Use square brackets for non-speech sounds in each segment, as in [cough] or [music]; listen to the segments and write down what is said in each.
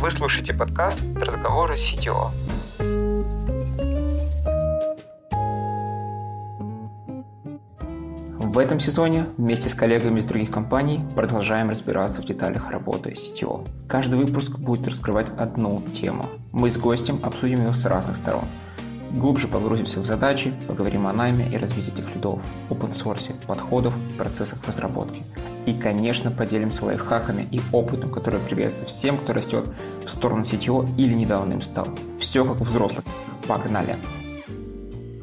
Вы слушаете подкаст «Разговоры CTO». В этом сезоне вместе с коллегами из других компаний продолжаем разбираться в деталях работы CTO. Каждый выпуск будет раскрывать одну тему. Мы с гостем обсудим ее с разных сторон. Глубже погрузимся в задачи, поговорим о найме и развитии этих лидов, open-source, подходов и процессах разработки – и, конечно, поделимся лайфхаками и опытом, который пригодится всем, кто растет в сторону CTO или недавно им стал. Все как у взрослых. Погнали!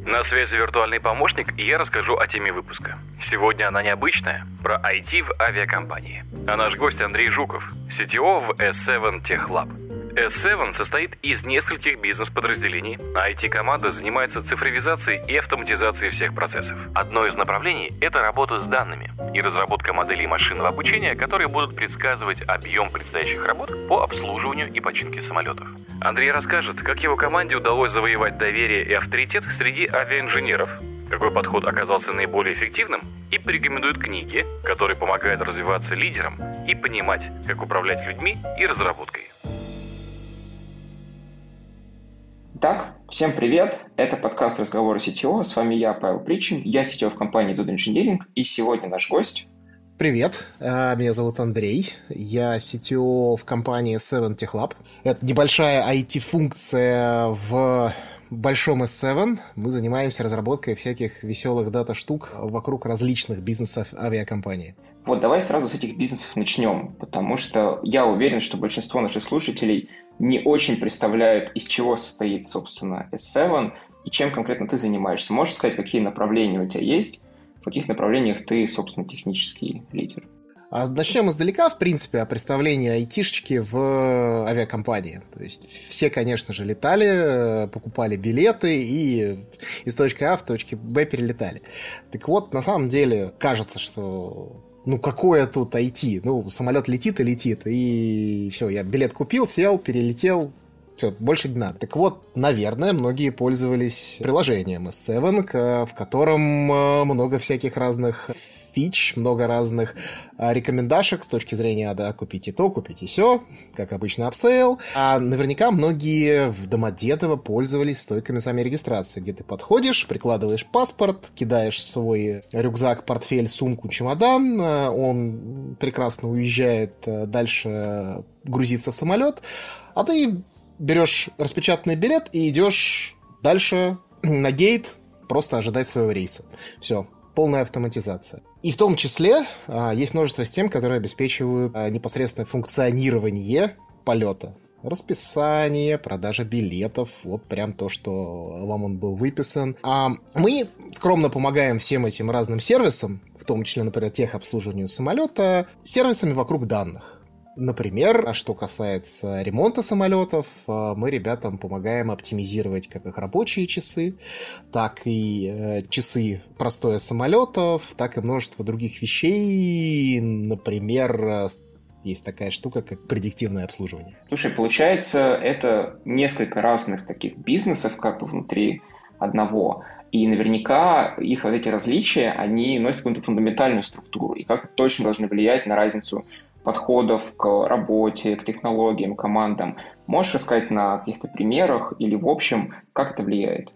На связи виртуальный помощник, и я расскажу о теме выпуска. Сегодня она необычная, про IT в авиакомпании. А наш гость Андрей Жуков, CTO в S7 Tech Lab. S7 состоит из нескольких бизнес-подразделений, а IT-команда занимается цифровизацией и автоматизацией всех процессов. Одно из направлений – это работа с данными и разработка моделей машинного обучения, которые будут предсказывать объем предстоящих работ по обслуживанию и починке самолетов. Андрей расскажет, как его команде удалось завоевать доверие и авторитет среди авиаинженеров, какой подход оказался наиболее эффективным, и порекомендует книги, которые помогают развиваться лидерам и понимать, как управлять людьми и разработкой. Итак, всем привет! Это подкаст «Разговоры CTO». С вами я, Павел Причин. Я CTO в компании Dude Engineering. И сегодня наш гость... Привет, э, меня зовут Андрей. Я CTO в компании Seven Tech Lab. Это небольшая IT-функция в большом S7 мы занимаемся разработкой всяких веселых дата-штук вокруг различных бизнесов авиакомпании. Вот давай сразу с этих бизнесов начнем, потому что я уверен, что большинство наших слушателей не очень представляют, из чего состоит, собственно, S7 и чем конкретно ты занимаешься. Можешь сказать, какие направления у тебя есть, в каких направлениях ты, собственно, технический лидер? А начнем издалека, в принципе, о представлении айтишечки в авиакомпании. То есть все, конечно же, летали, покупали билеты и из точки А в точке Б перелетали. Так вот, на самом деле, кажется, что ну какое тут IT? Ну, самолет летит и летит, и все, я билет купил, сел, перелетел, все, больше не надо. Так вот, наверное, многие пользовались приложением S7, в котором э, много всяких разных фич, много разных а, рекомендашек с точки зрения, да, купите то, купите все, как обычно, upsell. А наверняка многие в Домодедово пользовались стойками саморегистрации, где ты подходишь, прикладываешь паспорт, кидаешь свой рюкзак, портфель, сумку, чемодан, а, он прекрасно уезжает а, дальше грузиться в самолет, а ты берешь распечатанный билет и идешь дальше на гейт, просто ожидать своего рейса. Все, полная автоматизация. И в том числе а, есть множество систем, которые обеспечивают а, непосредственное функционирование полета. Расписание, продажа билетов, вот прям то, что вам он был выписан. А мы скромно помогаем всем этим разным сервисам, в том числе, например, техобслуживанию самолета, сервисами вокруг данных. Например, а что касается ремонта самолетов, а, мы ребятам помогаем оптимизировать как их рабочие часы, так и э, часы простоя самолетов, так и множество других вещей. Например, есть такая штука, как предиктивное обслуживание. Слушай, получается, это несколько разных таких бизнесов как бы внутри одного. И наверняка их вот эти различия, они носят какую-то фундаментальную структуру и как точно должны влиять на разницу подходов к работе, к технологиям, командам. Можешь рассказать на каких-то примерах или в общем, как это влияет?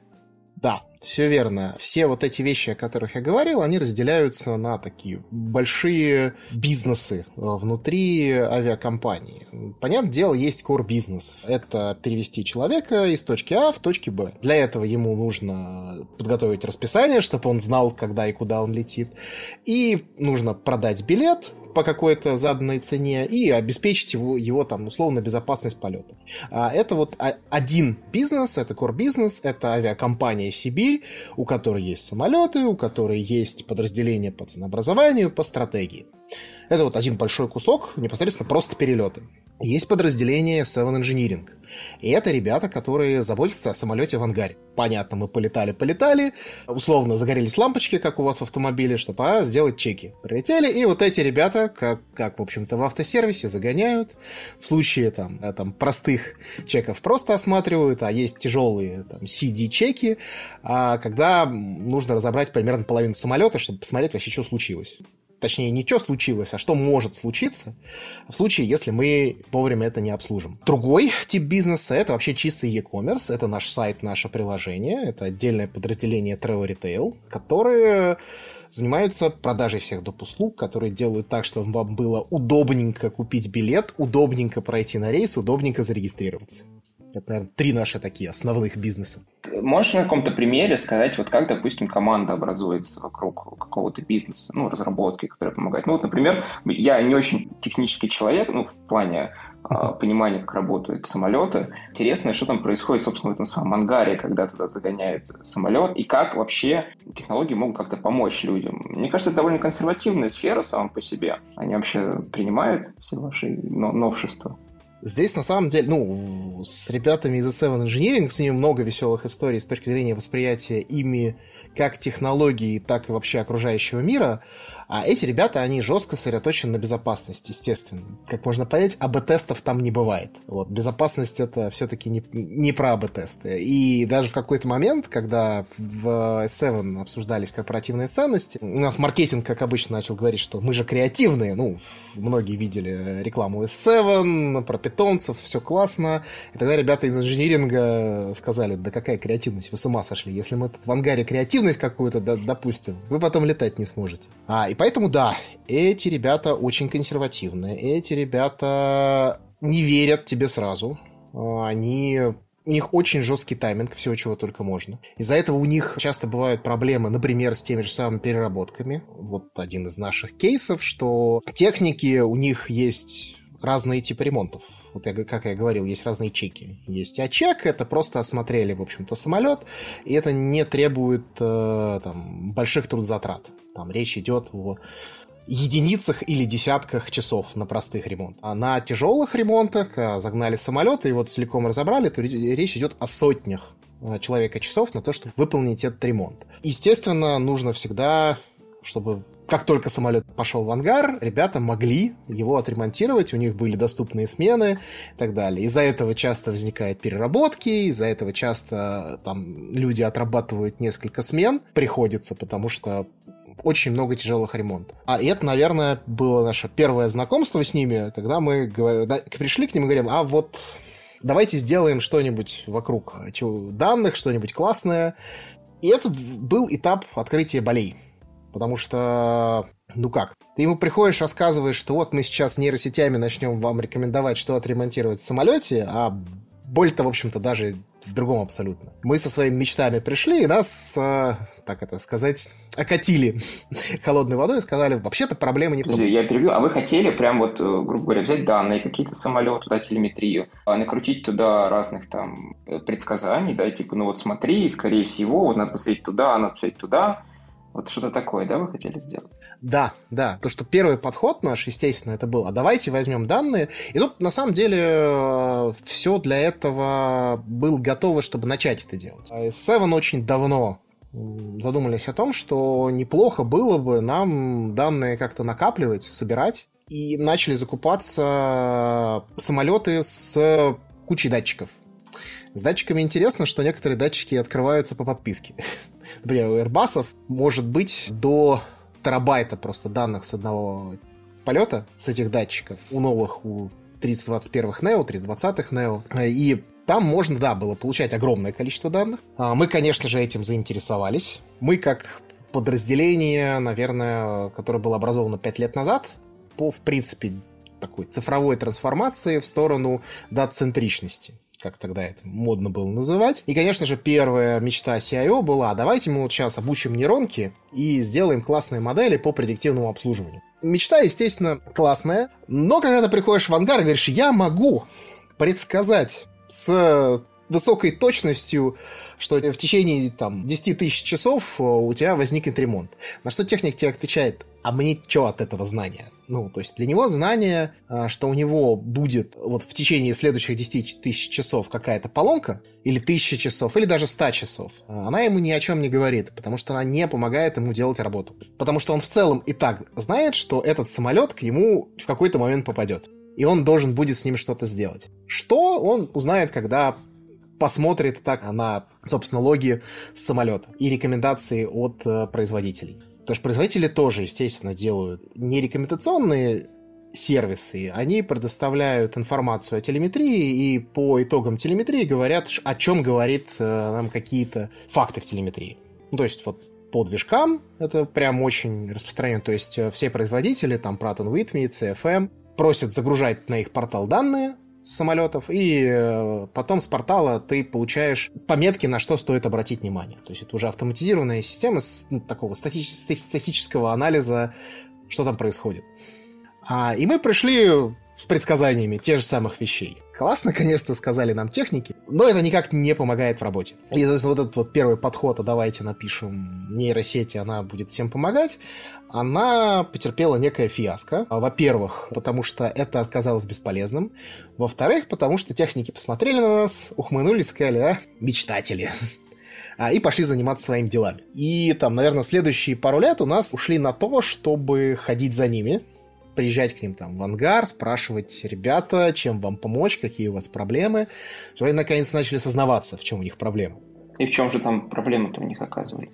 Да, все верно. Все вот эти вещи, о которых я говорил, они разделяются на такие большие бизнесы э, внутри авиакомпании. Понятное дело, есть core бизнес. Это перевести человека из точки А в точки Б. Для этого ему нужно подготовить расписание, чтобы он знал, когда и куда он летит. И нужно продать билет, по какой-то заданной цене и обеспечить его, его там, условно, безопасность полета. А это вот один бизнес, это core бизнес, это авиакомпания «Сибирь», у которой есть самолеты, у которой есть подразделения по ценообразованию, по стратегии. Это вот один большой кусок, непосредственно просто перелеты. Есть подразделение Seven Engineering. И это ребята, которые заботятся о самолете в ангаре. Понятно, мы полетали-полетали, условно загорелись лампочки, как у вас в автомобиле, чтобы а, сделать чеки. Прилетели, и вот эти ребята, как, как в общем-то, в автосервисе, загоняют. В случае там, э, там простых чеков просто осматривают, а есть тяжелые там, CD-чеки, а, когда нужно разобрать примерно половину самолета, чтобы посмотреть вообще, что случилось. Точнее, не что случилось, а что может случиться в случае, если мы вовремя это не обслужим. Другой тип бизнеса — это вообще чистый e-commerce, это наш сайт, наше приложение, это отдельное подразделение Travel Retail, которые занимаются продажей всех доп. услуг, которые делают так, чтобы вам было удобненько купить билет, удобненько пройти на рейс, удобненько зарегистрироваться. Это, наверное, три наши такие основных бизнеса. Можешь на каком-то примере сказать, вот как, допустим, команда образуется вокруг какого-то бизнеса, ну, разработки, которая помогает? Ну, вот, например, я не очень технический человек, ну, в плане а, понимания, как работают самолеты. Интересно, что там происходит, собственно, в этом самом ангаре, когда туда загоняют самолет, и как вообще технологии могут как-то помочь людям. Мне кажется, это довольно консервативная сфера сама по себе. Они вообще принимают все ваши новшества. Здесь, на самом деле, ну, с ребятами из A7 Engineering, с ними много веселых историй с точки зрения восприятия ими как технологии, так и вообще окружающего мира. А эти ребята, они жестко сосредоточены на безопасности, естественно. Как можно понять, АБ-тестов там не бывает. Вот, безопасность это все-таки не, не про АБ-тесты. И даже в какой-то момент, когда в S7 обсуждались корпоративные ценности, у нас маркетинг, как обычно, начал говорить, что мы же креативные. Ну, многие видели рекламу S7 про питомцев, все классно. И тогда ребята из инжиниринга сказали, да какая креативность, вы с ума сошли. Если мы тут в ангаре креативность какую-то допустим, вы потом летать не сможете. А, и поэтому, да, эти ребята очень консервативные. Эти ребята не верят тебе сразу. А, они у них очень жесткий тайминг всего, чего только можно. Из-за этого у них часто бывают проблемы, например, с теми же самыми переработками. Вот один из наших кейсов, что техники у них есть разные типы ремонтов. Вот я, как я говорил, есть разные чеки. Есть А-чек, это просто осмотрели, в общем-то, самолет, и это не требует э, там, больших трудозатрат. Там речь идет о единицах или десятках часов на простых ремонтах. А на тяжелых ремонтах э, загнали самолет и вот целиком разобрали, то речь идет о сотнях э, человека часов на то, чтобы выполнить этот ремонт. Естественно, нужно всегда, чтобы как только самолет пошел в ангар, ребята могли его отремонтировать, у них были доступные смены и так далее. Из-за этого часто возникают переработки, из-за этого часто там люди отрабатывают несколько смен, приходится, потому что очень много тяжелых ремонтов. А это, наверное, было наше первое знакомство с ними, когда мы пришли к ним и говорим, а вот давайте сделаем что-нибудь вокруг данных, что-нибудь классное. И это был этап открытия болей. Потому что, ну как, ты ему приходишь, рассказываешь, что вот мы сейчас нейросетями начнем вам рекомендовать, что отремонтировать в самолете, а боль-то, в общем-то, даже в другом абсолютно. Мы со своими мечтами пришли, и нас, э, так это сказать, окатили [laughs] холодной водой и сказали, вообще-то проблема не том. Я перебью. А вы хотели прям вот, э, грубо говоря, взять данные, какие-то самолеты, туда телеметрию, а накрутить туда разных там э, предсказаний, да, типа, ну вот смотри, скорее всего, вот надо посмотреть туда, надо посмотреть туда, вот что-то такое, да, вы хотели сделать? Да, да. То, что первый подход наш, естественно, это был, а давайте возьмем данные. И тут, на самом деле, э, все для этого было готово, чтобы начать это делать. Seven очень давно задумались о том, что неплохо было бы нам данные как-то накапливать, собирать. И начали закупаться самолеты с кучей датчиков. С датчиками интересно, что некоторые датчики открываются по подписке. [laughs] Например, у Airbus может быть до терабайта просто данных с одного полета, с этих датчиков. У новых, у 3021-х NEO, 3020-х NEO. И там можно, да, было получать огромное количество данных. А, мы, конечно же, этим заинтересовались. Мы, как подразделение, наверное, которое было образовано 5 лет назад, по, в принципе, такой цифровой трансформации в сторону дат-центричности как тогда это модно было называть. И, конечно же, первая мечта CIO была, давайте мы вот сейчас обучим нейронки и сделаем классные модели по предиктивному обслуживанию. Мечта, естественно, классная, но когда ты приходишь в ангар и говоришь, я могу предсказать с высокой точностью, что в течение там, 10 тысяч часов у тебя возникнет ремонт. На что техник тебе отвечает, а мне что от этого знания? Ну, то есть для него знание, а, что у него будет вот в течение следующих 10 тысяч часов какая-то поломка, или тысяча часов, или даже 100 часов, а, она ему ни о чем не говорит, потому что она не помогает ему делать работу. Потому что он в целом и так знает, что этот самолет к нему в какой-то момент попадет. И он должен будет с ним что-то сделать. Что он узнает, когда посмотрит так на, собственно, логи самолета и рекомендации от э, производителей. Потому что производители тоже, естественно, делают не рекомендационные сервисы, они предоставляют информацию о телеметрии и по итогам телеметрии говорят, о чем говорит э, нам какие-то факты в телеметрии. Ну, то есть вот по движкам это прям очень распространено. То есть э, все производители, там Pratt Whitney, CFM, просят загружать на их портал данные, с самолетов, и э, потом с портала ты получаешь пометки, на что стоит обратить внимание. То есть это уже автоматизированная система с ну, такого стати статического анализа, что там происходит. А, и мы пришли с предсказаниями тех же самых вещей. Классно, конечно, сказали нам техники, но это никак не помогает в работе. И есть, вот этот вот первый подход, а давайте напишем нейросети, она будет всем помогать, она потерпела некое фиаско. Во-первых, потому что это оказалось бесполезным. Во-вторых, потому что техники посмотрели на нас, ухмынулись, сказали, а, мечтатели а, и пошли заниматься своими делами. И там, наверное, следующие пару лет у нас ушли на то, чтобы ходить за ними, приезжать к ним там в ангар, спрашивать, ребята, чем вам помочь, какие у вас проблемы, чтобы они наконец начали сознаваться, в чем у них проблемы. И в чем же там проблемы-то у них оказывались?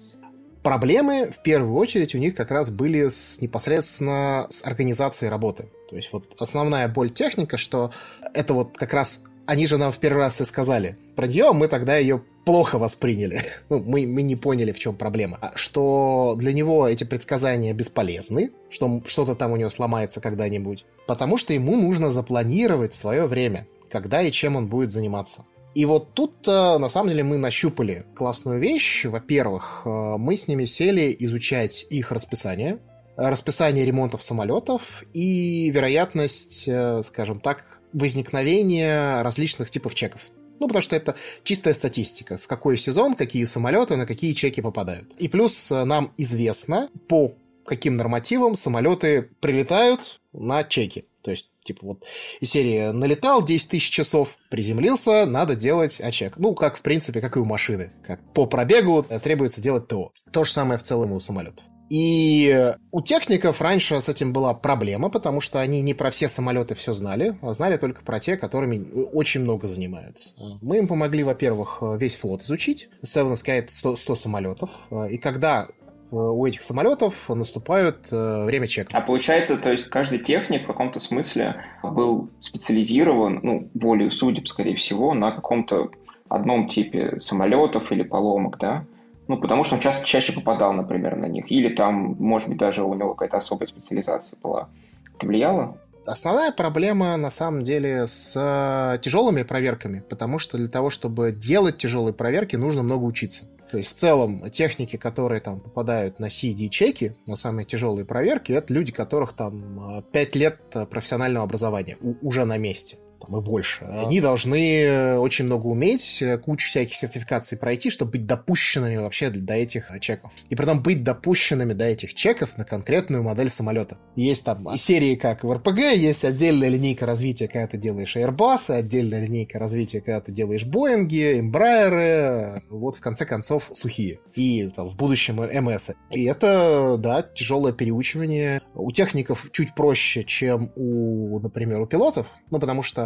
Проблемы, в первую очередь, у них как раз были с, непосредственно с организацией работы. То есть вот основная боль техника, что это вот как раз они же нам в первый раз и сказали про нее, мы тогда ее плохо восприняли. [laughs] Ну, мы, мы не поняли, в чем проблема. А что для него эти предсказания бесполезны, что что-то там у него сломается когда-нибудь, потому что ему нужно запланировать свое время, когда и чем он будет заниматься. И вот тут, на самом деле, мы нащупали классную вещь. Во-первых, э, мы с ними сели изучать их расписание, расписание ремонтов самолетов и вероятность, э, скажем так, возникновения различных типов чеков. Ну, потому что это чистая статистика. В какой сезон, какие самолеты, на какие чеки попадают. И плюс э, нам известно, по каким нормативам самолеты прилетают на чеки. То есть, типа, вот из серии налетал 10 тысяч часов, приземлился, надо делать очек. Ну, как, в принципе, как и у машины. Как по пробегу требуется делать ТО. То же самое в целом и у самолетов. И у техников раньше с этим была проблема, потому что они не про все самолеты все знали, а знали только про те, которыми очень много занимаются. Мы им помогли, во-первых, весь флот изучить. Seven Sky 100, 100 самолетов. И когда э, у этих самолетов наступает э, время чеков. А получается, то есть каждый техник в каком-то смысле был специализирован, ну, волею судеб, скорее всего, на каком-то одном типе самолетов или поломок, да? Ну, потому что он ча- чаще попадал, например, на них. Или там, может быть, даже у него какая-то особая специализация была. Это влияло? Основная проблема, на самом деле, с э, тяжелыми проверками, потому что для того, чтобы делать тяжелые проверки, нужно много учиться. То есть, в целом, техники, которые там попадают на CD-чеки, на самые тяжелые проверки, это люди, которых там 5 лет профессионального образования уже на месте там, и больше. Они должны э, очень много уметь, э, кучу всяких сертификаций пройти, чтобы быть допущенными вообще до этих э, чеков. И потом быть допущенными до этих чеков на конкретную модель самолета. Есть там и серии, как в РПГ, есть отдельная линейка развития, когда ты делаешь Airbus, отдельная линейка развития, когда ты делаешь Боинги, Эмбрайеры, вот в конце концов сухие. И там, в будущем МС. И это, да, тяжелое переучивание. У техников чуть проще, чем у, например, у пилотов, ну, потому что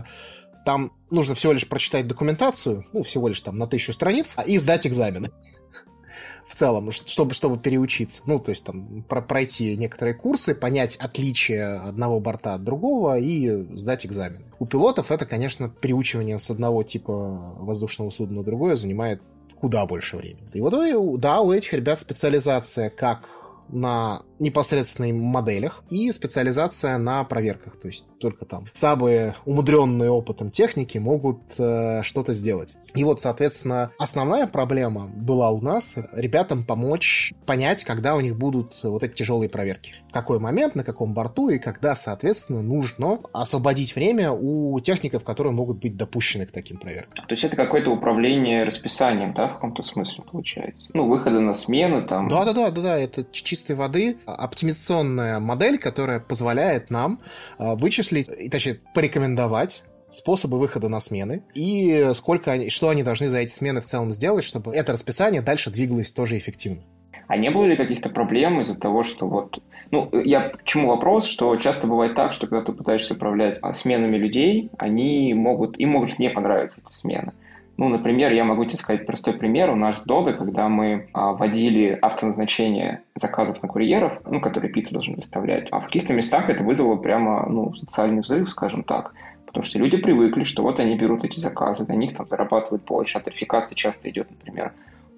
там нужно всего лишь прочитать документацию, ну, всего лишь там на тысячу страниц, и сдать экзамены. [laughs] В целом, чтобы, чтобы переучиться. Ну, то есть там про пройти некоторые курсы, понять отличие одного борта от другого и сдать экзамен. У пилотов это, конечно, переучивание с одного типа воздушного судна на другое занимает куда больше времени. И вот, да, у этих ребят специализация как на непосредственных моделях и специализация на проверках. То есть только там самые умудренные опытом техники могут э, что-то сделать. И вот, соответственно, основная проблема была у нас ребятам помочь понять, когда у них будут вот эти тяжелые проверки. В какой момент, на каком борту и когда, соответственно, нужно освободить время у техников, которые могут быть допущены к таким проверкам. То есть это какое-то управление расписанием, да, в каком-то смысле получается? Ну, выходы на смены там. Да-да-да, да, да, это чистой воды оптимизационная модель, которая позволяет нам а, вычислить, точнее, порекомендовать способы выхода на смены и сколько они, что они должны за эти смены в целом сделать, чтобы это расписание дальше двигалось тоже эффективно. А не было ли каких-то проблем из-за того, что вот... Ну, я к чему вопрос, что часто бывает так, что когда ты пытаешься управлять сменами людей, они могут... Им могут не понравиться эти смены. Ну, например, я могу тебе сказать простой пример. У нас Дода, когда мы а, вводили автоназначение заказов на курьеров, ну, которые пиццу должны доставлять, а в каких-то местах это вызвало прямо, ну, социальный взрыв, скажем так. Потому что люди привыкли, что вот они берут эти заказы, на них там зарабатывают больше, а тарификация часто идет, например,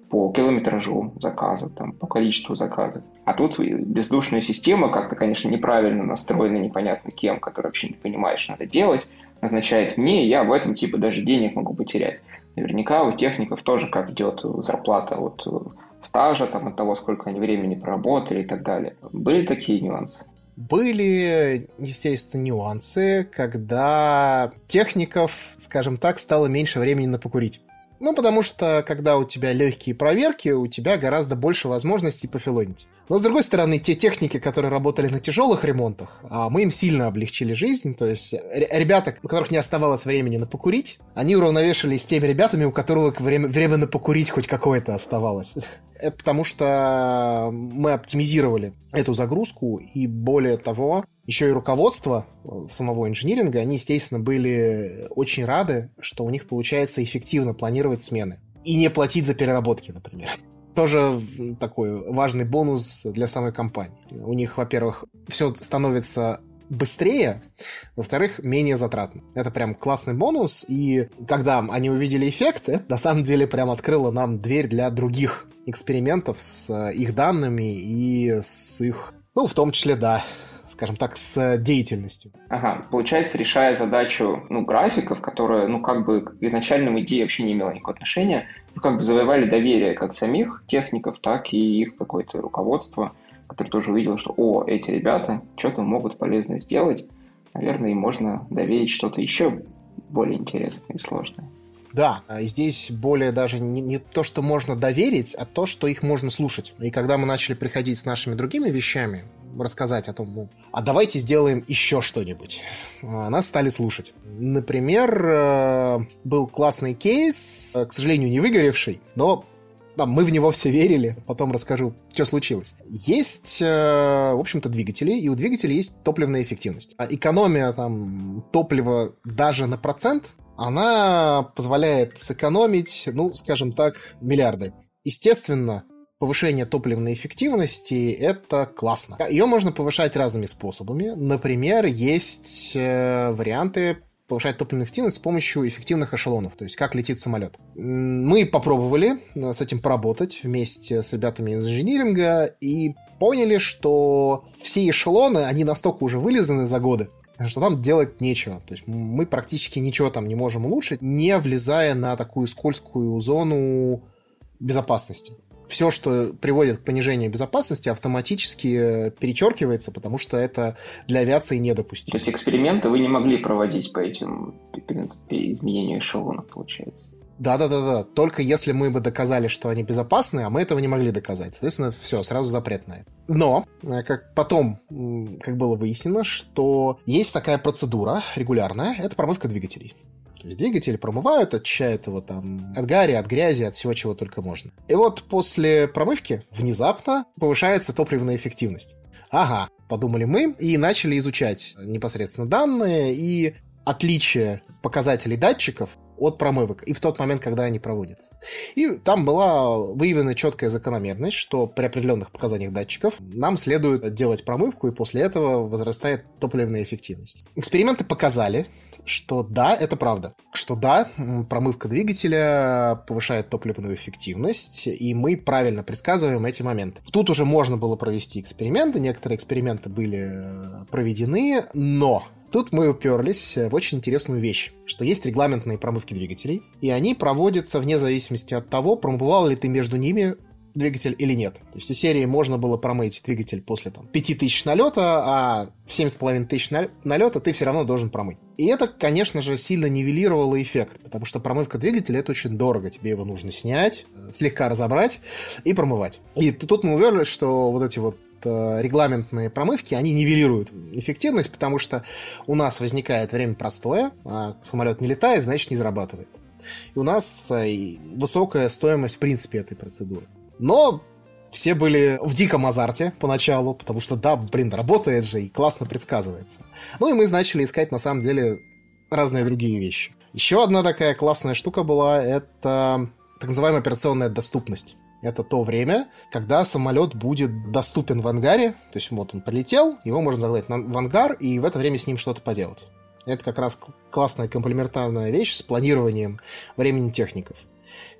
по километражу заказов, там, по количеству заказов. А тут бездушная система, как-то, конечно, неправильно настроена, непонятно кем, который вообще не понимает, что надо делать, назначает мне, и я в этом типа даже денег могу потерять. Наверняка у техников тоже как идет зарплата от стажа, там, от того, сколько они времени проработали и так далее. Были такие нюансы? Были, естественно, нюансы, когда техников, скажем так, стало меньше времени на покурить. Ну, потому что, когда у тебя легкие проверки, у тебя гораздо больше возможностей пофилонить. Но, с другой стороны, те техники, которые работали на тяжелых ремонтах, а мы им сильно облегчили жизнь. То есть ребята, у которых не оставалось времени на покурить, они уравновешивались с теми ребятами, у которых время, время на покурить хоть какое-то оставалось. [laughs] Это потому что мы оптимизировали эту загрузку, и более того, еще и руководство э, самого инжиниринга, они, естественно, были очень рады, что у них получается эффективно планировать смены. И не платить за переработки, например. [laughs] Тоже такой важный бонус для самой компании. У них, во-первых, все становится быстрее, во-вторых, менее затратно. Это прям классный бонус, и когда они увидели эффект, это на самом деле прям открыло нам дверь для других экспериментов с э, их данными и с их, ну, в том числе, да, скажем так, с деятельностью. Ага, получается, решая задачу, ну, графиков, которые, ну, как бы к изначальным идее вообще не имела никакого отношения, ну, как бы завоевали доверие как самих техников, так и их какое-то руководство, которое тоже увидело, что, о, эти ребята что-то могут полезно сделать, наверное, им можно доверить что-то еще более интересное и сложное. Да, и здесь более даже не, не то, что можно доверить, а то, что их можно слушать. И когда мы начали приходить с нашими другими вещами, рассказать о том, ну, а давайте сделаем еще что-нибудь. А, нас стали слушать. Например, э, был классный кейс, э, к сожалению, не выгоревший, но там, мы в него все верили, потом расскажу, что случилось. Есть, э, в общем-то, двигатели, и у двигателей есть топливная эффективность. А экономия там, топлива даже на процент, она позволяет сэкономить, ну, скажем так, миллиарды. Естественно, повышение топливной эффективности – это классно. Ее можно повышать разными способами. Например, есть э, варианты повышать топливную эффективность с помощью эффективных эшелонов, то есть как летит самолет. Мы попробовали э, с этим поработать вместе с ребятами из инжиниринга и поняли, что все эшелоны, они настолько уже вылизаны за годы, что там делать нечего. То есть мы практически ничего там не можем улучшить, не влезая на такую скользкую зону безопасности все, что приводит к понижению безопасности, автоматически э, перечеркивается, потому что это для авиации недопустимо. То есть эксперименты вы не могли проводить по этим принципе, изменению эшелонов, получается? Да-да-да-да. Только если мы бы доказали, что они безопасны, а мы этого не могли доказать. Соответственно, все, сразу запрет на это. Но, э, как потом, как было выяснено, что есть такая процедура регулярная, это промывка двигателей. То есть двигатель промывают, очищают его там от гари, от грязи, от всего, чего только можно. И вот после промывки внезапно повышается топливная эффективность. Ага, подумали мы и начали изучать непосредственно данные и отличие показателей датчиков от промывок и в тот момент, когда они проводятся. И там была выявлена четкая закономерность, что при определенных показаниях датчиков нам следует делать промывку, и после этого возрастает топливная эффективность. Эксперименты показали, что да, это правда. Что да, промывка двигателя повышает топливную эффективность, и мы правильно предсказываем эти моменты. Тут уже можно было провести эксперименты, некоторые эксперименты были э, проведены, но Тут мы уперлись в очень интересную вещь, что есть регламентные промывки двигателей, и они проводятся вне зависимости от того, промывал ли ты между ними двигатель или нет. То есть из серии можно было промыть двигатель после там, 5000 налета, а в 7,5 тысяч налета ты все равно должен промыть. И это, конечно же, сильно нивелировало эффект, потому что промывка двигателя это очень дорого. Тебе его нужно снять, слегка разобрать и промывать. И тут мы уверились, что вот эти вот э, регламентные промывки, они нивелируют эффективность, потому что у нас возникает время простое, а самолет не летает, значит не зарабатывает. И у нас э, высокая стоимость в принципе этой процедуры. Но все были в диком азарте поначалу, потому что, да, блин, работает же и классно предсказывается. Ну и мы начали искать, на самом деле, разные другие вещи. Еще одна такая классная штука была, это так называемая операционная доступность. Это то время, когда самолет будет доступен в ангаре, то есть вот он полетел, его можно загнать в ангар и в это время с ним что-то поделать. Это как раз классная комплементарная вещь с планированием времени техников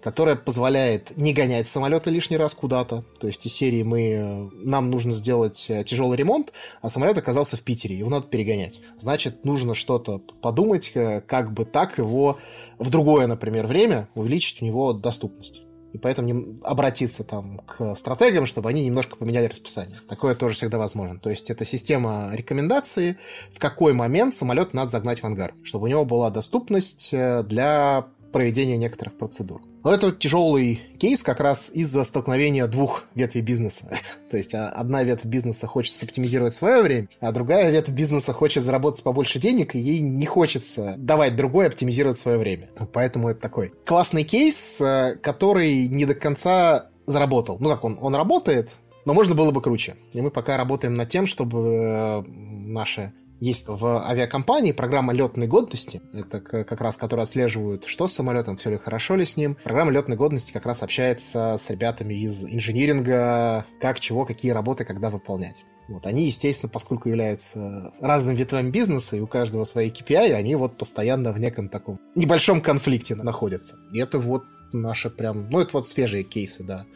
которая позволяет не гонять самолеты лишний раз куда-то. То есть из серии мы, нам нужно сделать э, тяжелый ремонт, а самолет оказался в Питере, его надо перегонять. Значит, нужно что-то подумать, э, как бы так его в другое, например, время увеличить у него доступность. И поэтому обратиться там к стратегам, чтобы они немножко поменяли расписание. Такое тоже всегда возможно. То есть это система рекомендации, в какой момент самолет надо загнать в ангар, чтобы у него была доступность э, для проведения некоторых процедур. Но это тяжелый кейс как раз из-за столкновения двух ветвей бизнеса. [laughs] То есть а, одна ветвь бизнеса хочет оптимизировать свое время, а другая ветвь бизнеса хочет заработать побольше денег, и ей не хочется давать другой оптимизировать свое время. Поэтому это такой классный кейс, э, который не до конца заработал. Ну как он, он работает, но можно было бы круче. И мы пока работаем над тем, чтобы э, наши есть в авиакомпании программа летной годности. Это как раз, которые отслеживают, что с самолетом, все ли хорошо ли с ним. Программа летной годности как раз общается с ребятами из инжиниринга, как, чего, какие работы, когда выполнять. Вот, они, естественно, поскольку являются разными ветвями бизнеса, и у каждого свои KPI, они вот постоянно в неком таком небольшом конфликте находятся. И это вот наши прям... Ну, это вот свежие кейсы, да.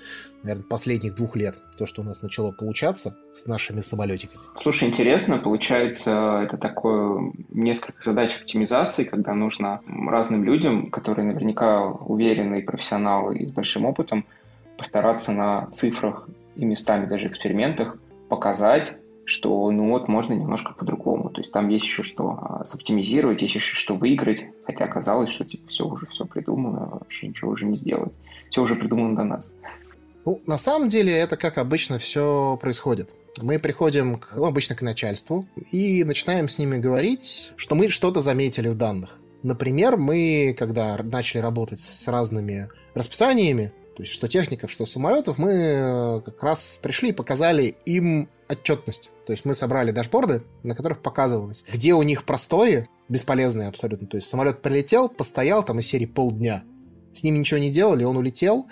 Наверное, последних двух лет. То, что у нас начало получаться с нашими самолетиками. Слушай, интересно. Получается, это такое несколько задач оптимизации, когда нужно разным людям, которые наверняка уверенные профессионалы и с большим опытом, постараться на цифрах и местами даже экспериментах показать, что ну вот можно немножко по-другому. То есть там есть еще что а, соптимизировать, есть еще что выиграть, хотя оказалось, что типа все уже все придумано, вообще ничего уже не сделать. Все уже придумано до нас. Ну, на самом деле это как обычно все происходит. Мы приходим к, ну, обычно к начальству и начинаем с ними говорить, что мы что-то заметили в данных. Например, мы, когда начали работать с разными расписаниями, то есть что техников, что самолетов, мы э, как раз пришли и показали им отчетность. То есть мы собрали дашборды, на которых показывалось, где у них простои, бесполезные абсолютно. То есть самолет прилетел, постоял там из серии полдня. С ним ничего не делали, он улетел,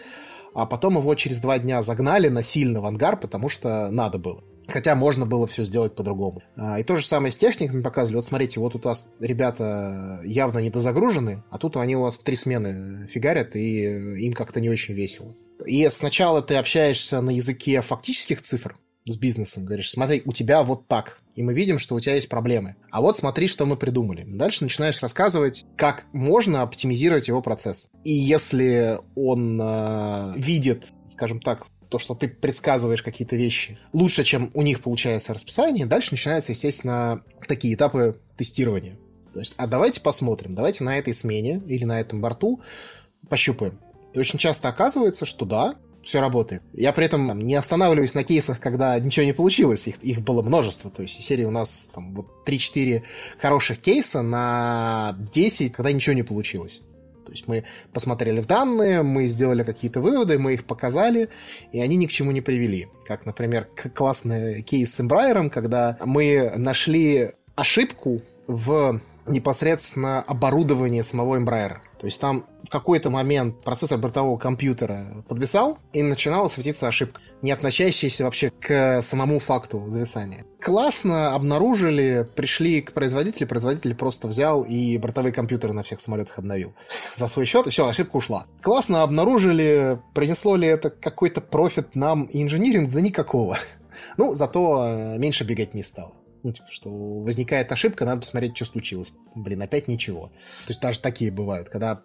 а потом его через два дня загнали насильно в ангар, потому что надо было. Хотя можно было все сделать по-другому. А, и то же самое с техниками показывали. Вот смотрите, вот у вас ребята явно недозагружены, а тут они у вас в три смены фигарят, и им как-то не очень весело. И сначала ты общаешься на языке фактических цифр с бизнесом, говоришь, смотри, у тебя вот так, и мы видим, что у тебя есть проблемы. А вот смотри, что мы придумали. Дальше начинаешь рассказывать, как можно оптимизировать его процесс. И если он э, видит, скажем так, то, что ты предсказываешь какие-то вещи лучше, чем у них получается расписание, дальше начинаются, естественно, такие этапы тестирования. То есть, а давайте посмотрим, давайте на этой смене или на этом борту пощупаем. И очень часто оказывается, что да, все работает. Я при этом там, не останавливаюсь на кейсах, когда ничего не получилось. Их, их было множество. То есть, серии у нас там вот 3-4 хороших кейса на 10, когда ничего не получилось. То есть мы посмотрели в данные, мы сделали какие-то выводы, мы их показали, и они ни к чему не привели. Как, например, классный кейс с Embraer, когда мы нашли ошибку в непосредственно оборудовании самого Embraer. То есть там в какой-то момент процессор бортового компьютера подвисал, и начинала светиться ошибка, не относящаяся вообще к самому факту зависания. Классно обнаружили, пришли к производителю, производитель просто взял и бортовые компьютеры на всех самолетах обновил [laughs] за свой счет, и все, ошибка ушла. Классно обнаружили, принесло ли это какой-то профит нам и инжиниринг? Да никакого. [laughs] Ну, зато э, меньше бегать не стало. Ну, типа, что возникает ошибка, надо посмотреть, что случилось. Блин, опять ничего. То есть даже такие бывают, когда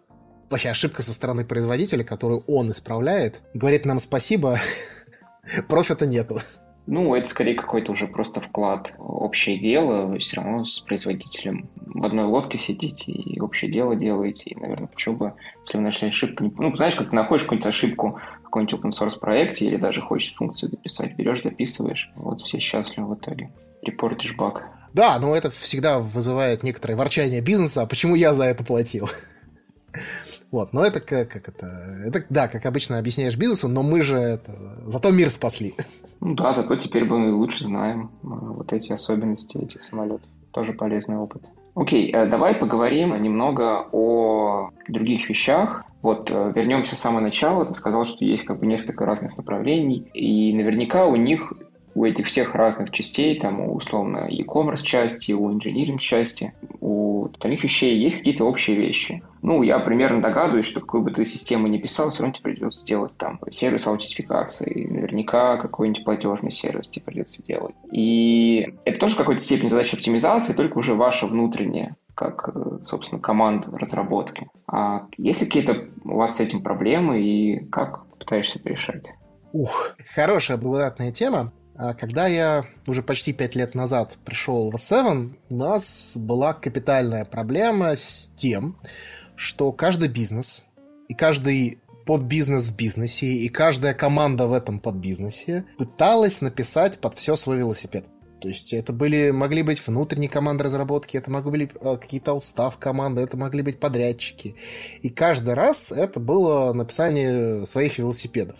вообще ошибка со стороны производителя, которую он исправляет, говорит нам спасибо, [laughs] профита нету. Ну, это скорее какой-то уже просто вклад общее дело. Все равно с производителем в одной лодке сидите и общее дело делаете. И, наверное, почему бы, если вы нашли ошибку... Не... Ну, знаешь, как ты находишь какую-нибудь ошибку в каком-нибудь open source проекте или даже хочешь функцию дописать, берешь, дописываешь. Вот все счастливы в итоге. Репортишь баг. Да, но это всегда вызывает некоторое ворчание бизнеса, а почему я за это платил? [laughs] Вот, но это как, как это, это, да, как обычно объясняешь бизнесу, но мы же это, зато мир спасли. Ну да, зато теперь мы лучше знаем э, вот эти особенности этих самолетов. Тоже полезный опыт. Окей, okay, давай поговорим немного о других вещах. Вот вернемся с самого начала. Ты сказал, что есть как бы несколько разных направлений, и наверняка у них у этих всех разных частей, там, условно, e-commerce части, у engineering части, у остальных вещей есть какие-то общие вещи. Ну, я примерно догадываюсь, что какую бы ты систему ни писал, все равно тебе придется делать там сервис аутентификации, наверняка какой-нибудь платежный сервис тебе придется делать. И это тоже в какой-то степени задача оптимизации, только уже ваша внутренняя как, собственно, команда разработки. А есть ли какие-то у вас с этим проблемы и как пытаешься это решать? Ух, хорошая благодатная тема. А когда я уже почти пять лет назад пришел в S7, у нас была капитальная проблема с тем, что каждый бизнес и каждый подбизнес в бизнесе и каждая команда в этом подбизнесе пыталась написать под все свой велосипед. То есть это были, могли быть внутренние команды разработки, это могли быть э, какие-то устав команды, это могли быть подрядчики. И каждый раз это было написание своих велосипедов.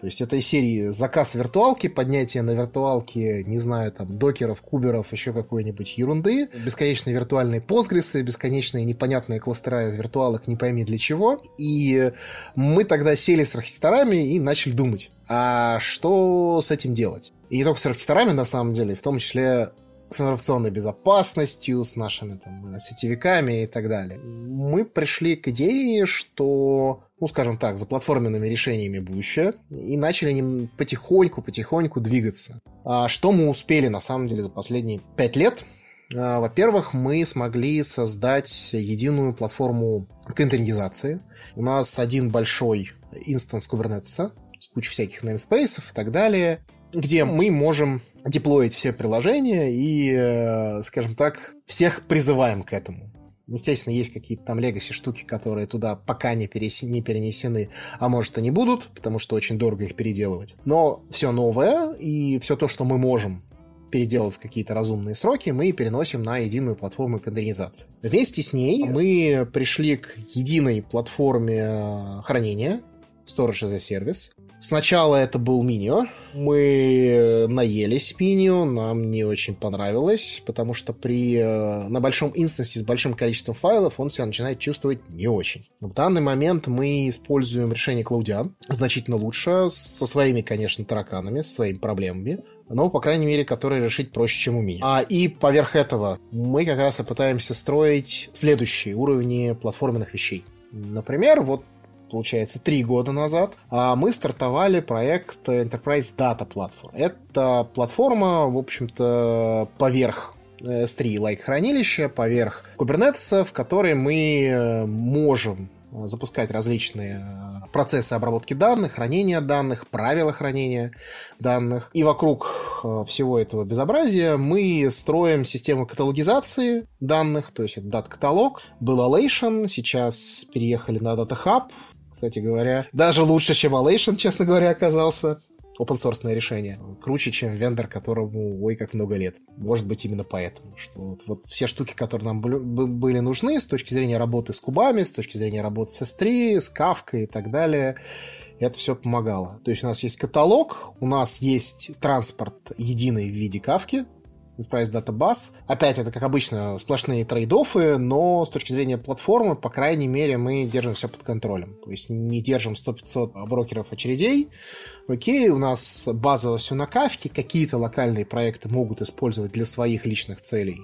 То есть это из серии заказ виртуалки, поднятие на виртуалке, не знаю, там, докеров, куберов, еще какой-нибудь ерунды, бесконечные виртуальные постгресы, бесконечные непонятные кластера из виртуалок, не пойми для чего. И мы тогда сели с архитекторами и начали думать, а что с этим делать? И не только с архитекторами, на самом деле, в том числе с информационной безопасностью, с нашими там сетевиками и так далее. Мы пришли к идее, что, ну, скажем так, за платформенными решениями будущее, и начали потихоньку-потихоньку двигаться. А что мы успели, на самом деле, за последние пять лет? А, во-первых, мы смогли создать единую платформу контейнеризации. У нас один большой инстанс Kubernetes с кучей всяких namespace и так далее где мы можем деплоить все приложения и, э, скажем так, всех призываем к этому. Естественно, есть какие-то там легаси штуки, которые туда пока не, перес... не перенесены, а может и не будут, потому что очень дорого их переделывать. Но все новое и все то, что мы можем переделать в какие-то разумные сроки, мы переносим на единую платформу контейнеризации. Вместе с ней мы пришли к единой платформе э, хранения, Storage as a Service, Сначала это был Минио. Мы наелись Минио, нам не очень понравилось, потому что при, э, на большом инстансе с большим количеством файлов он себя начинает чувствовать не очень. В данный момент мы используем решение Cloudian значительно лучше, со своими, конечно, тараканами, со своими проблемами но, по крайней мере, которые решить проще, чем у меня. А, и поверх этого мы как раз и пытаемся строить следующие уровни платформенных вещей. Например, вот получается, три года назад, а мы стартовали проект Enterprise Data Platform. Это платформа, в общем-то, поверх S3 лайк хранилища, поверх Kubernetes, в которой мы э, можем запускать различные э, процессы обработки данных, хранения данных, правила хранения данных. И вокруг э, всего этого безобразия мы строим систему каталогизации данных, то есть это дат-каталог. Был Alation, сейчас переехали на Data Hub, кстати говоря. Даже лучше, чем Alation, честно говоря, оказался. open source решение. Круче, чем вендор, которому ой как много лет. Может быть, именно поэтому. Что вот, вот все штуки, которые нам были нужны с точки зрения работы с кубами, с точки зрения работы с S3, с Kafka и так далее, это все помогало. То есть у нас есть каталог, у нас есть транспорт единый в виде кавки, Enterprise Data Bus. Опять, это, как обычно, сплошные трейдофы, но с точки зрения платформы, по крайней мере, мы держим все под контролем. То есть не держим 100-500 брокеров очередей. Окей, у нас базово все на кавке, какие-то локальные проекты могут использовать для своих личных целей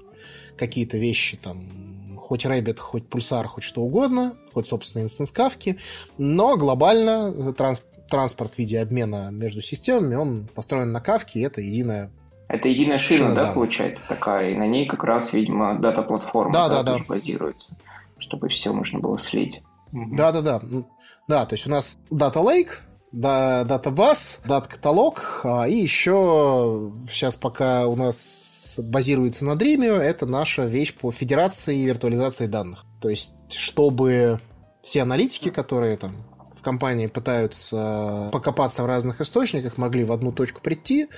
какие-то вещи там хоть Rabbit, хоть Pulsar, хоть что угодно, хоть, собственно, инстанс кавки, но глобально транс транспорт в виде обмена между системами, он построен на кавке, и это единая это единая шина, да, да, получается, такая, и на ней как раз, видимо, дата-платформа да, да, да, базируется, чтобы все можно было слить. Да, да, да. Да, то есть у нас Data Lake, Data Bus, Data каталог, а, и еще сейчас пока у нас базируется на Dremio, это наша вещь по федерации и виртуализации данных. То есть, чтобы все аналитики, которые там компании пытаются покопаться в разных источниках, могли в одну точку прийти,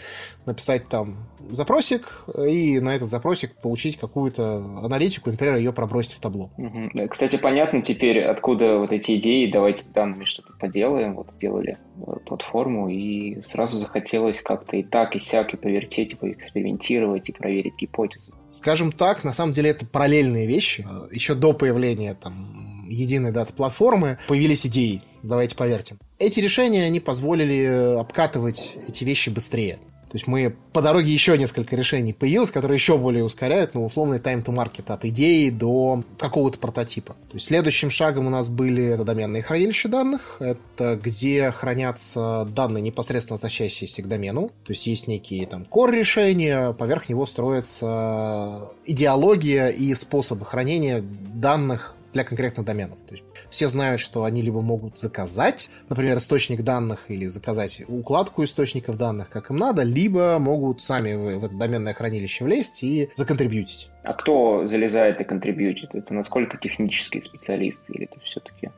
написать там запросик и на этот запросик получить какую-то аналитику, например, ее пробросить в табло. Угу. Кстати, понятно теперь, откуда вот эти идеи, давайте с данными что-то поделаем. Вот сделали э, платформу, и сразу захотелось как-то и так, и сяк, и повертеть, и поэкспериментировать, и проверить гипотезу. Скажем так, на самом деле это параллельные вещи. Еще до появления там единой даты платформы появились идеи, давайте поверьте. Эти решения, они позволили обкатывать эти вещи быстрее. То есть мы по дороге еще несколько решений появилось, которые еще более ускоряют, ну, условный time to market от идеи до какого-то прототипа. То есть следующим шагом у нас были это доменные хранилища данных, это где хранятся данные, непосредственно относящиеся к домену. То есть есть некие там core решения, поверх него строится идеология и способы хранения данных для конкретных доменов. То есть все знают, что они либо могут заказать, например, источник данных или заказать укладку источников данных, как им надо, либо могут сами в, это доменное хранилище влезть и законтрибьютить. А кто залезает и контрибьютит? Это насколько технические специалисты или это все-таки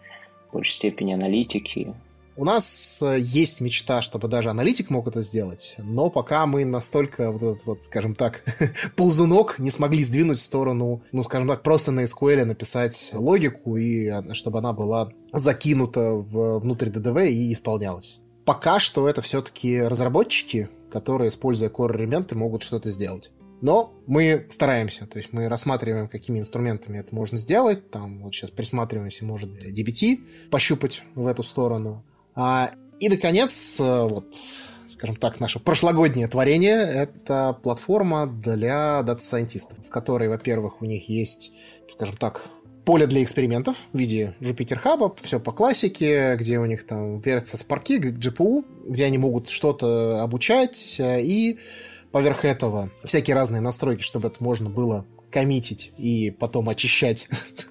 в большей степени аналитики, у нас э, есть мечта, чтобы даже аналитик мог это сделать, но пока мы настолько, вот этот вот, скажем так, [laughs] ползунок не смогли сдвинуть в сторону, ну, скажем так, просто на SQL написать логику, и а, чтобы она была закинута в, внутрь DDV и исполнялась. Пока что это все-таки разработчики, которые, используя core-элементы, могут что-то сделать. Но мы стараемся, то есть мы рассматриваем, какими инструментами это можно сделать. Там вот сейчас присматриваемся, может, DBT пощупать в эту сторону. А, и, наконец, э, вот, скажем так, наше прошлогоднее творение — это платформа для дата-сайентистов, в которой, во-первых, у них есть, скажем так, поле для экспериментов в виде Jupyter Hub, все по классике, где у них там вертятся спарки, GPU, где они могут что-то обучать, э, и поверх этого всякие разные настройки, чтобы это можно было коммитить и потом очищать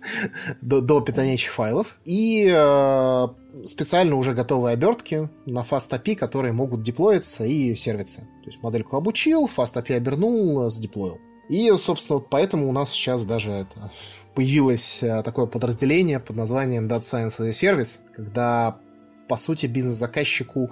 [laughs] до, до питанящих файлов. И э, специально уже готовые обертки на Fast API, которые могут деплоиться и сервиться. То есть модельку обучил, Fast API обернул, задеплоил. И, собственно, вот поэтому у нас сейчас даже это появилось э, такое подразделение под названием Data Science as a Service, когда, по сути, бизнес-заказчику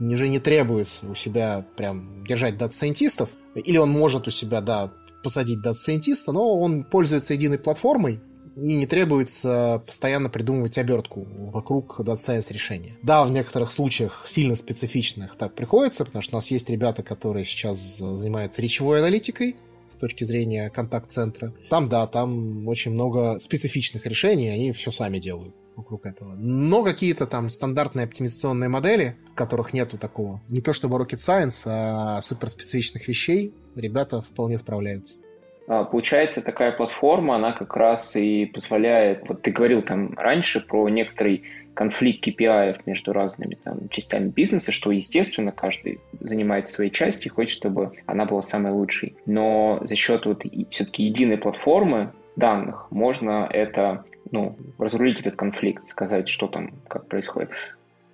уже не требуется у себя прям держать data scientist ов, или он может у себя, да, посадить data scientist а, но он пользуется единой платформой, и не требуется постоянно придумывать обертку вокруг Data Science решения. Да, в некоторых случаях сильно специфичных так приходится, потому что у нас есть ребята, которые сейчас занимаются речевой аналитикой, с точки зрения контакт-центра. Там, да, там очень много специфичных решений, они все сами делают вокруг этого. Но какие-то там стандартные оптимизационные модели, в которых нету такого, не то чтобы rocket science, а суперспецифичных вещей, ребята вполне справляются. А, получается, такая платформа, она как раз и позволяет, вот ты говорил там раньше про некоторый конфликт KPI между разными там, частями бизнеса, что, естественно, каждый занимает своей частью и хочет, чтобы она была самой лучшей. Но за счет вот все-таки единой платформы данных можно это, ну, разрулить этот конфликт, сказать, что там, как происходит.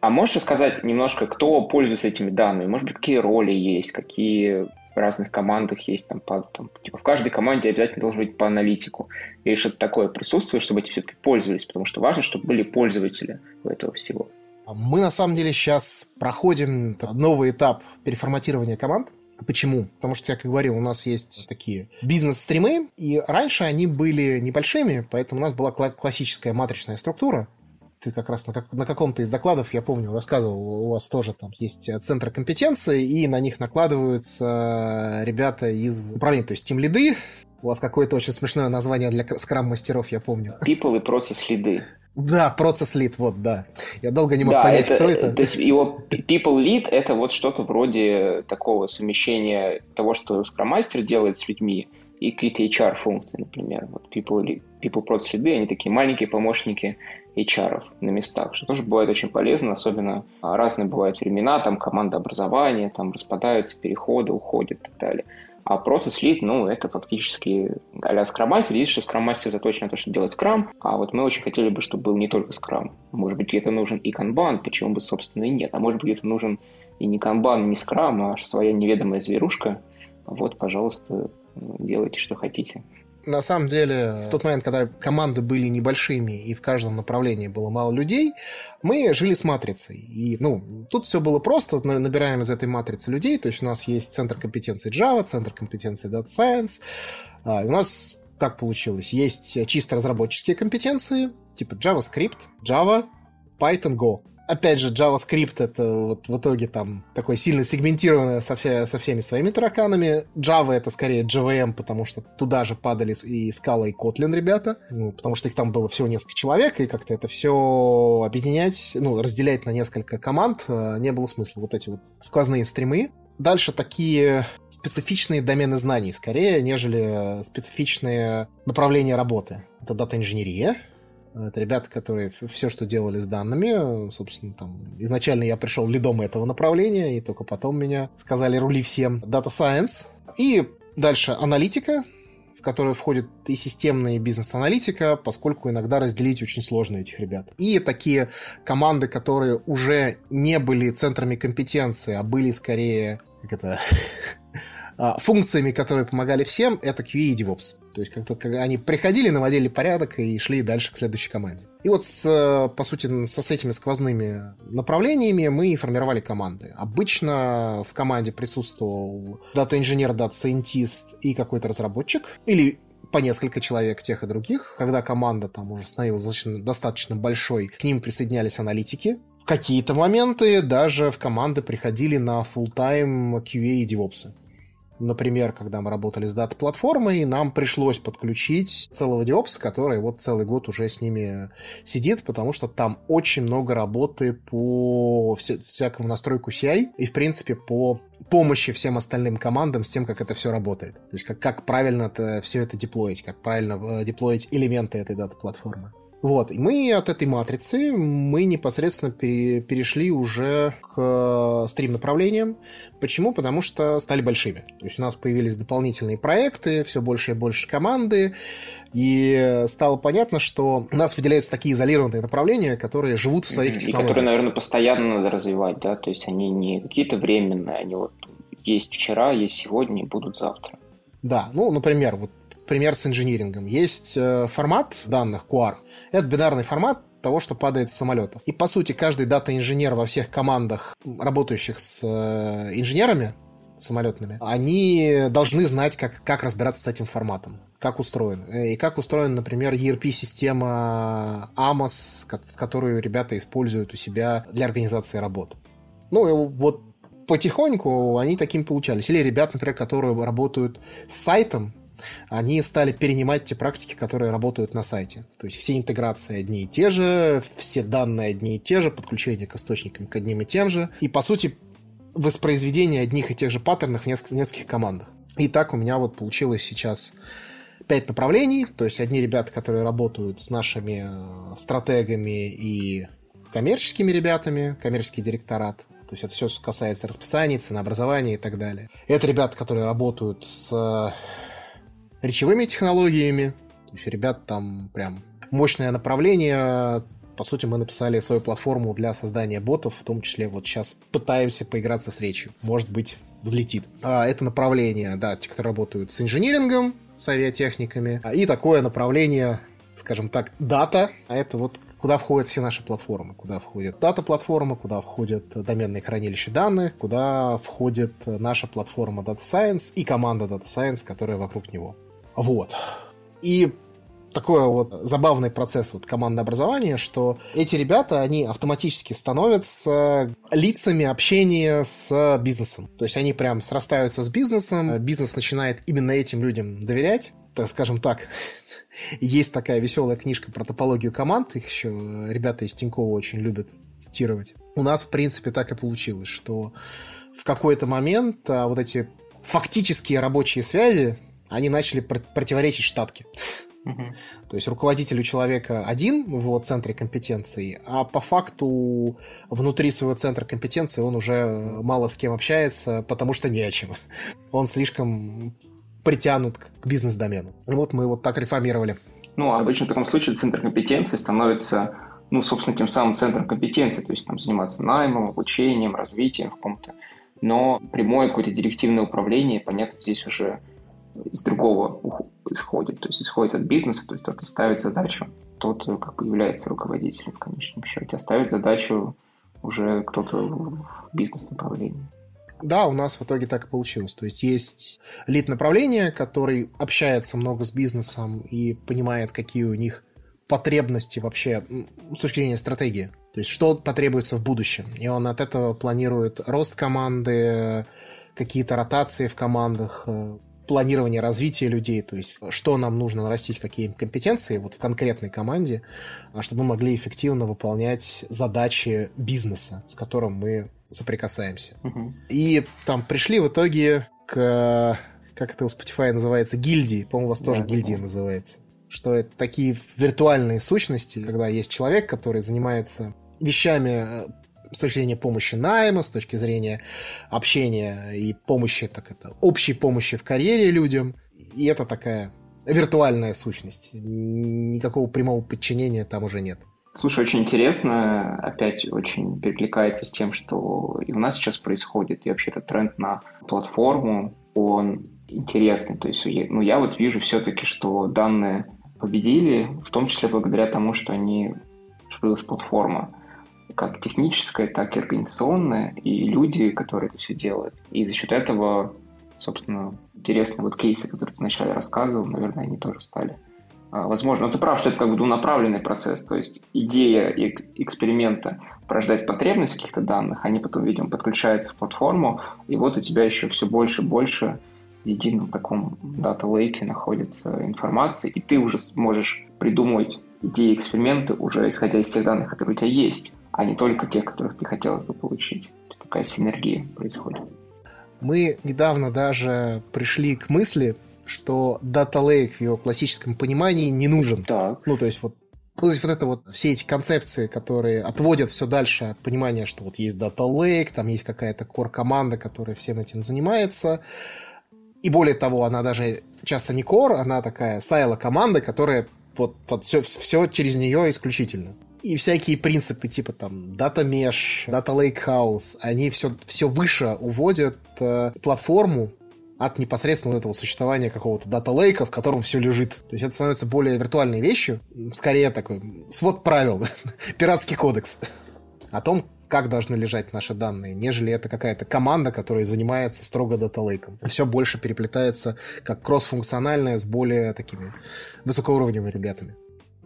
А можешь рассказать немножко, кто пользуется этими данными? Может быть, какие роли есть, какие разных командах есть там, по, там типа в каждой команде обязательно должен быть по аналитику. Или что-то такое присутствует, чтобы эти все-таки пользовались, потому что важно, чтобы были пользователи у этого всего. Мы на самом деле сейчас проходим новый этап переформатирования команд. Почему? Потому что, я как говорил, у нас есть такие бизнес-стримы, и раньше они были небольшими, поэтому у нас была классическая матричная структура, ты как раз на, как, на каком-то из докладов, я помню, рассказывал, у вас тоже там есть центры компетенции, и на них накладываются ребята из управления, то есть тем лиды. У вас какое-то очень смешное название для скрам-мастеров, я помню. People и процесс лиды. Да, процесс лид, вот, да. Я долго не мог да, понять, это, кто это. То есть его people lead это вот что-то вроде такого совмещения того, что Master делает с людьми, и какие-то HR-функции, например. Вот people, lead, people process лиды, они такие маленькие помощники HR на местах, что тоже бывает очень полезно, особенно а, разные бывают времена, там команда образования, там распадаются, переходы, уходят и так далее. А процесс лид, ну, это фактически а-ля скромастер. Видишь, что скромастер заточен на то, что делать скрам, а вот мы очень хотели бы, чтобы был не только скрам. Может быть, где-то нужен и канбан, почему бы, собственно, и нет. А может быть, где-то нужен и не канбан, не скрам, а своя неведомая зверушка. Вот, пожалуйста, делайте, что хотите. На самом деле, в тот момент, когда команды были небольшими и в каждом направлении было мало людей, мы жили с матрицей. И, ну, тут все было просто, набираем из этой матрицы людей, то есть у нас есть центр компетенции Java, центр компетенции Data Science, а, у нас как получилось? Есть чисто разработческие компетенции, типа JavaScript, Java, Python, Go опять же, JavaScript это вот в итоге там такой сильно сегментированное со, все, со всеми своими тараканами. Java это скорее JVM, потому что туда же падали и Scala, и Kotlin ребята, ну, потому что их там было всего несколько человек, и как-то это все объединять, ну, разделять на несколько команд э, не было смысла. Вот эти вот сквозные стримы. Дальше такие специфичные домены знаний, скорее, нежели специфичные направления работы. Это дата-инженерия, это ребята, которые все, что делали с данными, собственно, там, изначально я пришел лидом этого направления, и только потом меня сказали рули всем Data Science. И дальше аналитика, в которую входит и системная, и бизнес-аналитика, поскольку иногда разделить очень сложно этих ребят. И такие команды, которые уже не были центрами компетенции, а были скорее, как это, [laughs] а, функциями, которые помогали всем, это QA и DevOps. То есть как только они приходили, наводили порядок и шли дальше к следующей команде. И вот, с, по сути, со, с этими сквозными направлениями мы формировали команды. Обычно в команде присутствовал дата-инженер, дата-сайентист и какой-то разработчик. Или по несколько человек тех и других. Когда команда там уже становилась достаточно, достаточно большой, к ним присоединялись аналитики. В какие-то моменты даже в команды приходили на full-time QA и DevOps. Например, когда мы работали с дата-платформой, нам пришлось подключить целого DevOps, который вот целый год уже с ними сидит, потому что там очень много работы по вся- всякому настройку CI и, в принципе, по помощи всем остальным командам с тем, как это все работает. То есть как, как правильно это, все это деплоить, как правильно э, деплоить элементы этой дата-платформы. Вот, и мы от этой матрицы, мы непосредственно пере, перешли уже к э, стрим-направлениям. Почему? Потому что стали большими. То есть у нас появились дополнительные проекты, все больше и больше команды, и стало понятно, что у нас выделяются такие изолированные направления, которые живут в своих технологиях. И которые, наверное, постоянно надо развивать, да? То есть они не какие-то временные, они вот есть вчера, есть сегодня и будут завтра. Да, ну, например, вот пример с инжинирингом. Есть э, формат данных QR. Это бинарный формат того, что падает с самолетов. И, по сути, каждый дата-инженер во всех командах, работающих с э, инженерами самолетными, они должны знать, как, как разбираться с этим форматом, как устроен. Э, и как устроена, например, ERP-система AMOS, которую ребята используют у себя для организации работы. Ну, и вот потихоньку они такими получались. Или ребят, например, которые работают с сайтом, они стали перенимать те практики, которые работают на сайте. То есть все интеграции одни и те же, все данные одни и те же, подключение к источникам к одним и тем же. И, по сути, воспроизведение одних и тех же паттернов в нескольких, нескольких командах. И так у меня вот получилось сейчас пять направлений. То есть одни ребята, которые работают с нашими э, стратегами и коммерческими ребятами, коммерческий директорат. То есть это все касается расписаний, ценообразования и так далее. Это ребята, которые работают с речевыми технологиями. То есть ребят там прям мощное направление. По сути, мы написали свою платформу для создания ботов, в том числе вот сейчас пытаемся поиграться с речью. Может быть, взлетит. А, это направление, да, те, кто работают с инжинирингом, с авиатехниками. И такое направление, скажем так, дата. А это вот куда входят все наши платформы, куда входит дата-платформа, куда входят доменные хранилища данных, куда входит наша платформа Data Science и команда Data Science, которая вокруг него. Вот. И такой вот забавный процесс вот командного образования, что эти ребята, они автоматически становятся лицами общения с бизнесом. То есть они прям срастаются с бизнесом, бизнес начинает именно этим людям доверять. Так скажем так, [laughs] есть такая веселая книжка про топологию команд, их еще ребята из Тинькова очень любят цитировать. У нас, в принципе, так и получилось, что в какой-то момент а, вот эти фактические рабочие связи они начали противоречить штатке. Угу. То есть руководитель у человека один в его центре компетенции, а по факту внутри своего центра компетенции он уже мало с кем общается, потому что не о чем. [laughs] Он слишком притянут к бизнес-домену. Вот мы вот так реформировали. Ну, обычно в таком случае центр компетенции становится, ну, собственно, тем самым центром компетенции, то есть там заниматься наймом, обучением, развитием в каком-то. Но прямое какое-то директивное управление, понятно, здесь уже из другого исходит, то есть исходит от бизнеса, то есть тот, ставит задачу, тот как бы является руководителем в конечном счете, а ставит задачу уже кто-то в бизнес-направлении. Да, у нас в итоге так и получилось. То есть есть лид направления, который общается много с бизнесом и понимает, какие у них потребности вообще с точки зрения стратегии. То есть что потребуется в будущем. И он от этого планирует рост команды, какие-то ротации в командах, э, планирование развития людей, то есть что нам нужно нарастить, какие компетенции вот в конкретной команде, а чтобы мы могли эффективно выполнять задачи бизнеса, с которым мы соприкасаемся. Угу. И там пришли в итоге к, как это у Spotify называется, гильдии, по-моему, у вас да, тоже гильдия называется, что это такие виртуальные сущности, когда есть человек, который занимается вещами э, с точки зрения помощи найма, с точки зрения общения и помощи, так это, общей помощи в карьере людям. И это такая виртуальная сущность. Никакого прямого подчинения там уже нет. Слушай, очень интересно, опять очень перекликается с тем, что и у нас сейчас происходит, и вообще этот тренд на платформу, он интересный. То есть, ну, я вот вижу все-таки, что данные победили, в том числе благодаря тому, что они появилась платформа как техническая, так и организационная, и люди, которые это все делают. И за счет этого, собственно, интересные вот кейсы, которые ты вначале рассказывал, наверное, они тоже стали а, возможно. Но ты прав, что это как бы двунаправленный процесс, то есть идея эксперимента порождать потребность каких-то данных, они потом, видимо, подключаются в платформу, и вот у тебя еще все больше и больше в едином таком дата-лейке находится информация, и ты уже можешь придумать идеи эксперименты уже исходя из тех данных, которые у тебя есть а не только те, которых ты хотелось бы получить. Такая синергия происходит. Мы недавно даже пришли к мысли, что Data Lake в его классическом понимании не нужен. Так. Ну, то есть вот ну, то есть вот это вот все эти концепции, которые отводят все дальше от понимания, что вот есть Data Lake, там есть какая-то core-команда, которая всем этим занимается. И более того, она даже часто не core, она такая сайло-команда, которая вот, вот все, все через нее исключительно и всякие принципы типа там Data Mesh, Data Lakehouse, они все, все выше уводят э, платформу от непосредственно этого существования какого-то дата лейка, в котором все лежит. То есть это становится более виртуальной вещью, скорее такой свод правил, [laughs] пиратский кодекс о том, как должны лежать наши данные, нежели это какая-то команда, которая занимается строго дата-лейком. Все больше переплетается как кроссфункциональное с более такими высокоуровневыми ребятами.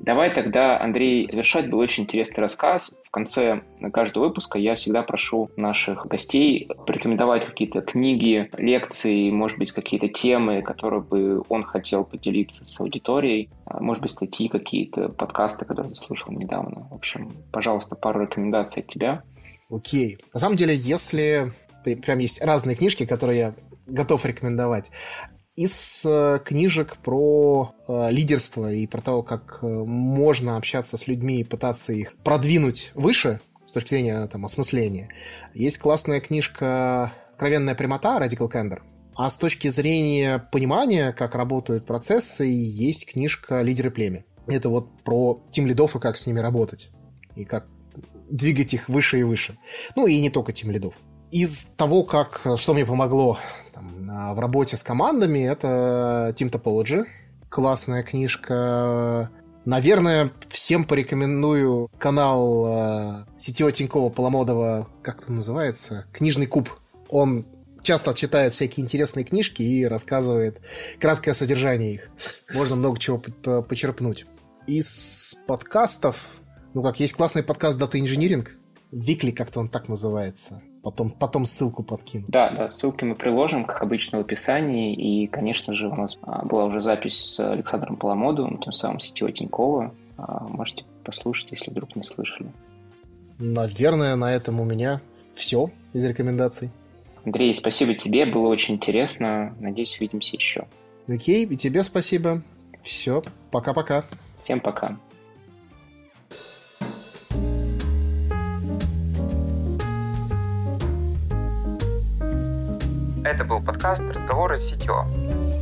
Давай тогда, Андрей, завершать был очень интересный рассказ. В конце каждого выпуска я всегда прошу наших гостей порекомендовать какие-то книги, лекции, может быть, какие-то темы, которые бы он хотел поделиться с аудиторией. А, может быть, статьи какие-то, подкасты, которые ты слушал недавно. В общем, пожалуйста, пару рекомендаций от тебя. Окей. На самом деле, если прям есть разные книжки, которые я готов рекомендовать из э, книжек про э, лидерство и про то, как э, можно общаться с людьми и пытаться их продвинуть выше с точки зрения там, осмысления. Есть классная книжка «Откровенная прямота» Radical Candor. А с точки зрения понимания, как работают процессы, есть книжка «Лидеры племя». Это вот про тим лидов и как с ними работать. И как двигать их выше и выше. Ну и не только тим лидов. Из того, как, что мне помогло там, в работе с командами, это Team Topology. Классная книжка. Наверное, всем порекомендую канал э, CTO Тинькова Поломодова, как это называется? Книжный куб. Он часто читает всякие интересные книжки и рассказывает краткое содержание их. Можно много чего почерпнуть. Из подкастов, ну как, есть классный подкаст Data Engineering. Викли как-то он так называется. Потом, потом ссылку подкину. Да, да, ссылки мы приложим, как обычно, в описании. И, конечно же, у нас а, была уже запись с Александром Поломодовым, тем самым сетевой Тинькова. А, можете послушать, если вдруг не слышали. Наверное, на этом у меня все из рекомендаций. Андрей, спасибо тебе, было очень интересно. Надеюсь, увидимся еще. Окей, и тебе спасибо. Все, пока-пока. Всем пока. Это был подкаст «Разговоры с CTO».